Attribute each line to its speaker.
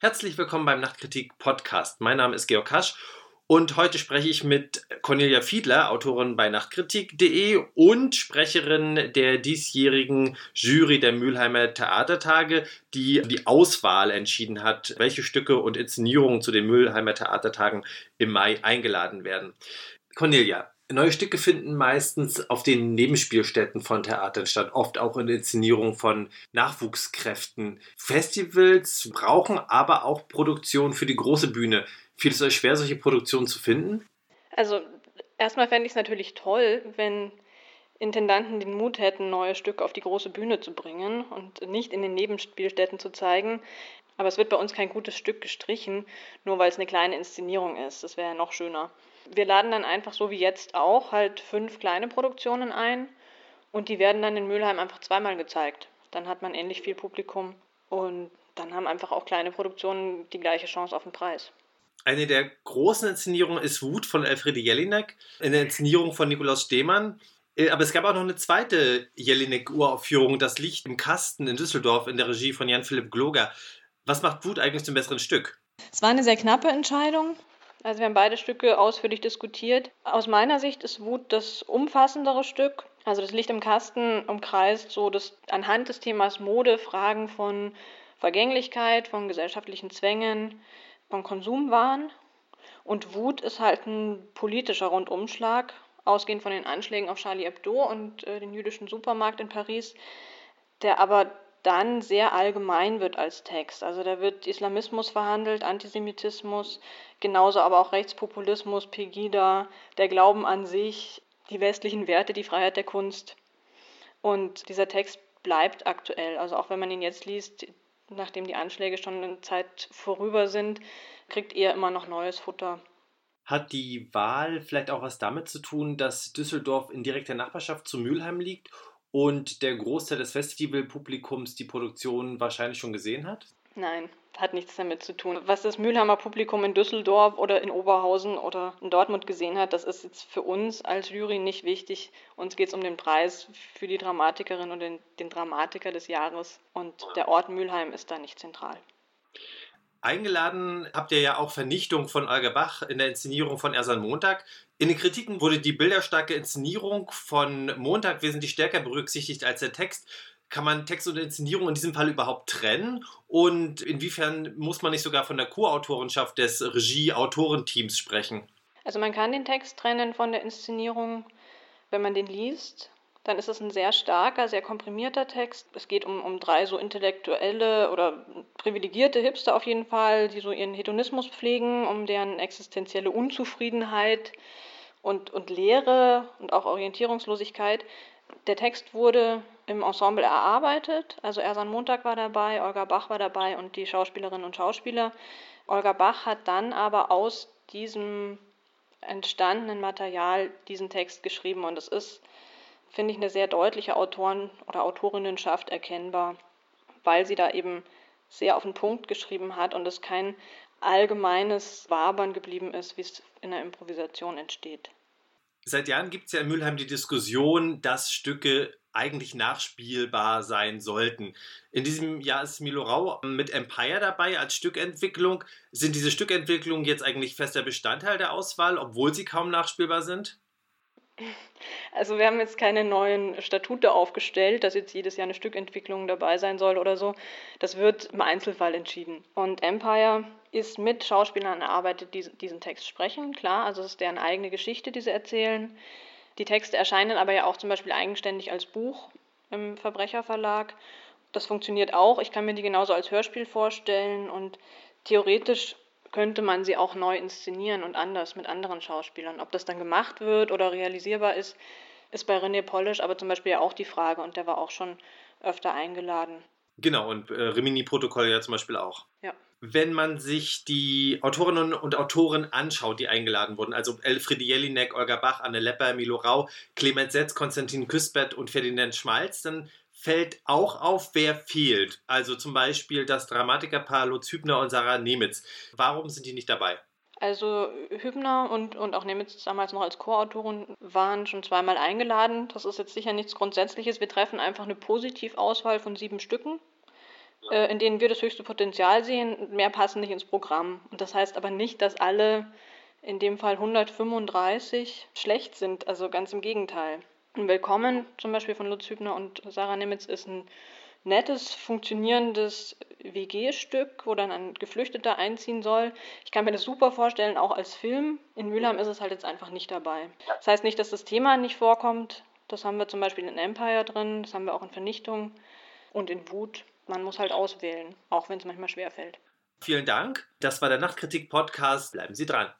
Speaker 1: Herzlich willkommen beim Nachtkritik Podcast. Mein Name ist Georg Kasch und heute spreche ich mit Cornelia Fiedler, Autorin bei Nachtkritik.de und Sprecherin der diesjährigen Jury der Mülheimer Theatertage, die die Auswahl entschieden hat, welche Stücke und Inszenierungen zu den Mülheimer Theatertagen im Mai eingeladen werden. Cornelia, Neue Stücke finden meistens auf den Nebenspielstätten von Theatern statt, oft auch in Inszenierungen von Nachwuchskräften. Festivals brauchen aber auch Produktionen für die große Bühne. Fiel es euch schwer, solche Produktionen zu finden?
Speaker 2: Also erstmal fände ich es natürlich toll, wenn Intendanten den Mut hätten, neue Stücke auf die große Bühne zu bringen und nicht in den Nebenspielstätten zu zeigen. Aber es wird bei uns kein gutes Stück gestrichen, nur weil es eine kleine Inszenierung ist. Das wäre ja noch schöner wir laden dann einfach so wie jetzt auch halt fünf kleine Produktionen ein und die werden dann in Mülheim einfach zweimal gezeigt. Dann hat man ähnlich viel Publikum und dann haben einfach auch kleine Produktionen die gleiche Chance auf den Preis.
Speaker 1: Eine der großen Inszenierungen ist Wut von Elfriede Jelinek, eine Inszenierung von Nikolaus Stehmann. Äh, aber es gab auch noch eine zweite Jelinek-Uraufführung, Das Licht im Kasten in Düsseldorf in der Regie von Jan-Philipp Gloger. Was macht Wut eigentlich zum besseren Stück?
Speaker 2: Es war eine sehr knappe Entscheidung. Also wir haben beide Stücke ausführlich diskutiert. Aus meiner Sicht ist Wut das umfassendere Stück. Also das Licht im Kasten umkreist so das anhand des Themas Mode Fragen von Vergänglichkeit, von gesellschaftlichen Zwängen, von Konsumwahn. Und Wut ist halt ein politischer Rundumschlag, ausgehend von den Anschlägen auf Charlie Hebdo und äh, den jüdischen Supermarkt in Paris, der aber dann sehr allgemein wird als Text. Also da wird Islamismus verhandelt, Antisemitismus, genauso aber auch Rechtspopulismus, Pegida, der Glauben an sich, die westlichen Werte, die Freiheit der Kunst. Und dieser Text bleibt aktuell. Also auch wenn man ihn jetzt liest, nachdem die Anschläge schon eine Zeit vorüber sind, kriegt er immer noch neues Futter.
Speaker 1: Hat die Wahl vielleicht auch was damit zu tun, dass Düsseldorf in direkter Nachbarschaft zu Mülheim liegt und der Großteil des Festivalpublikums die Produktion wahrscheinlich schon gesehen hat?
Speaker 2: Nein, hat nichts damit zu tun. Was das Mülheimer Publikum in Düsseldorf oder in Oberhausen oder in Dortmund gesehen hat, das ist jetzt für uns als Jury nicht wichtig. Uns geht es um den Preis für die Dramatikerin und den, den Dramatiker des Jahres und der Ort Mülheim ist da nicht zentral.
Speaker 1: Eingeladen habt ihr ja auch Vernichtung von Olga Bach in der Inszenierung von Ersan Montag. In den Kritiken wurde die bilderstarke Inszenierung von Montag wesentlich stärker berücksichtigt als der Text. Kann man Text und Inszenierung in diesem Fall überhaupt trennen? Und inwiefern muss man nicht sogar von der Co-Autorenschaft des Regie-Autorenteams sprechen?
Speaker 2: Also man kann den Text trennen von der Inszenierung, wenn man den liest dann ist es ein sehr starker, sehr komprimierter Text. Es geht um, um drei so intellektuelle oder privilegierte Hipster auf jeden Fall, die so ihren Hedonismus pflegen, um deren existenzielle Unzufriedenheit und, und Leere und auch Orientierungslosigkeit. Der Text wurde im Ensemble erarbeitet. Also Ersan Montag war dabei, Olga Bach war dabei und die Schauspielerinnen und Schauspieler. Olga Bach hat dann aber aus diesem entstandenen Material diesen Text geschrieben und es ist finde ich, eine sehr deutliche Autoren- oder Autorinnenschaft erkennbar, weil sie da eben sehr auf den Punkt geschrieben hat und es kein allgemeines Wabern geblieben ist, wie es in der Improvisation entsteht.
Speaker 1: Seit Jahren gibt es ja in Mülheim die Diskussion, dass Stücke eigentlich nachspielbar sein sollten. In diesem Jahr ist Milo Rau mit Empire dabei als Stückentwicklung. Sind diese Stückentwicklungen jetzt eigentlich fester Bestandteil der Auswahl, obwohl sie kaum nachspielbar sind?
Speaker 2: Also wir haben jetzt keine neuen Statute aufgestellt, dass jetzt jedes Jahr eine Stückentwicklung dabei sein soll oder so. Das wird im Einzelfall entschieden. Und Empire ist mit Schauspielern erarbeitet, die diesen Text sprechen, klar, also es ist deren eigene Geschichte, die sie erzählen. Die Texte erscheinen aber ja auch zum Beispiel eigenständig als Buch im Verbrecherverlag. Das funktioniert auch. Ich kann mir die genauso als Hörspiel vorstellen und theoretisch könnte man sie auch neu inszenieren und anders mit anderen Schauspielern. Ob das dann gemacht wird oder realisierbar ist, ist bei René Polish aber zum Beispiel ja auch die Frage und der war auch schon öfter eingeladen.
Speaker 1: Genau, und äh, Rimini-Protokoll ja zum Beispiel auch.
Speaker 2: Ja.
Speaker 1: Wenn man sich die Autorinnen und Autoren anschaut, die eingeladen wurden, also Elfriede Jelinek, Olga Bach, Anne Lepper, Milo Rau, Clemens Setz, Konstantin Küspert und Ferdinand Schmalz, dann fällt auch auf, wer fehlt. Also zum Beispiel das Dramatikerpaar Lutz Hübner und Sarah Nemitz. Warum sind die nicht dabei?
Speaker 2: Also Hübner und, und auch Nemitz damals noch als Co-Autorin waren schon zweimal eingeladen. Das ist jetzt sicher nichts Grundsätzliches. Wir treffen einfach eine Positivauswahl von sieben Stücken. äh, in denen wir das höchste Potenzial sehen. Mehr passen nicht ins Programm. Und das heißt aber nicht, dass alle, in dem Fall 135, schlecht sind. Also ganz im Gegenteil. Ein Willkommen zum Beispiel von Lutz Hübner und Sarah Nimitz ist ein nettes, funktionierendes WG-Stück, wo dann ein Geflüchteter einziehen soll. Ich kann mir das super vorstellen, auch als Film. In Mülheim ist es halt jetzt einfach nicht dabei. Das heißt nicht, dass das Thema nicht vorkommt. Das haben wir zum Beispiel in Empire drin, das haben wir auch in Vernichtung und in Wut. Man muss halt auswählen, auch wenn es manchmal schwerfällt.
Speaker 1: Vielen Dank. Das war der Nachtkritik-Podcast. Bleiben Sie dran.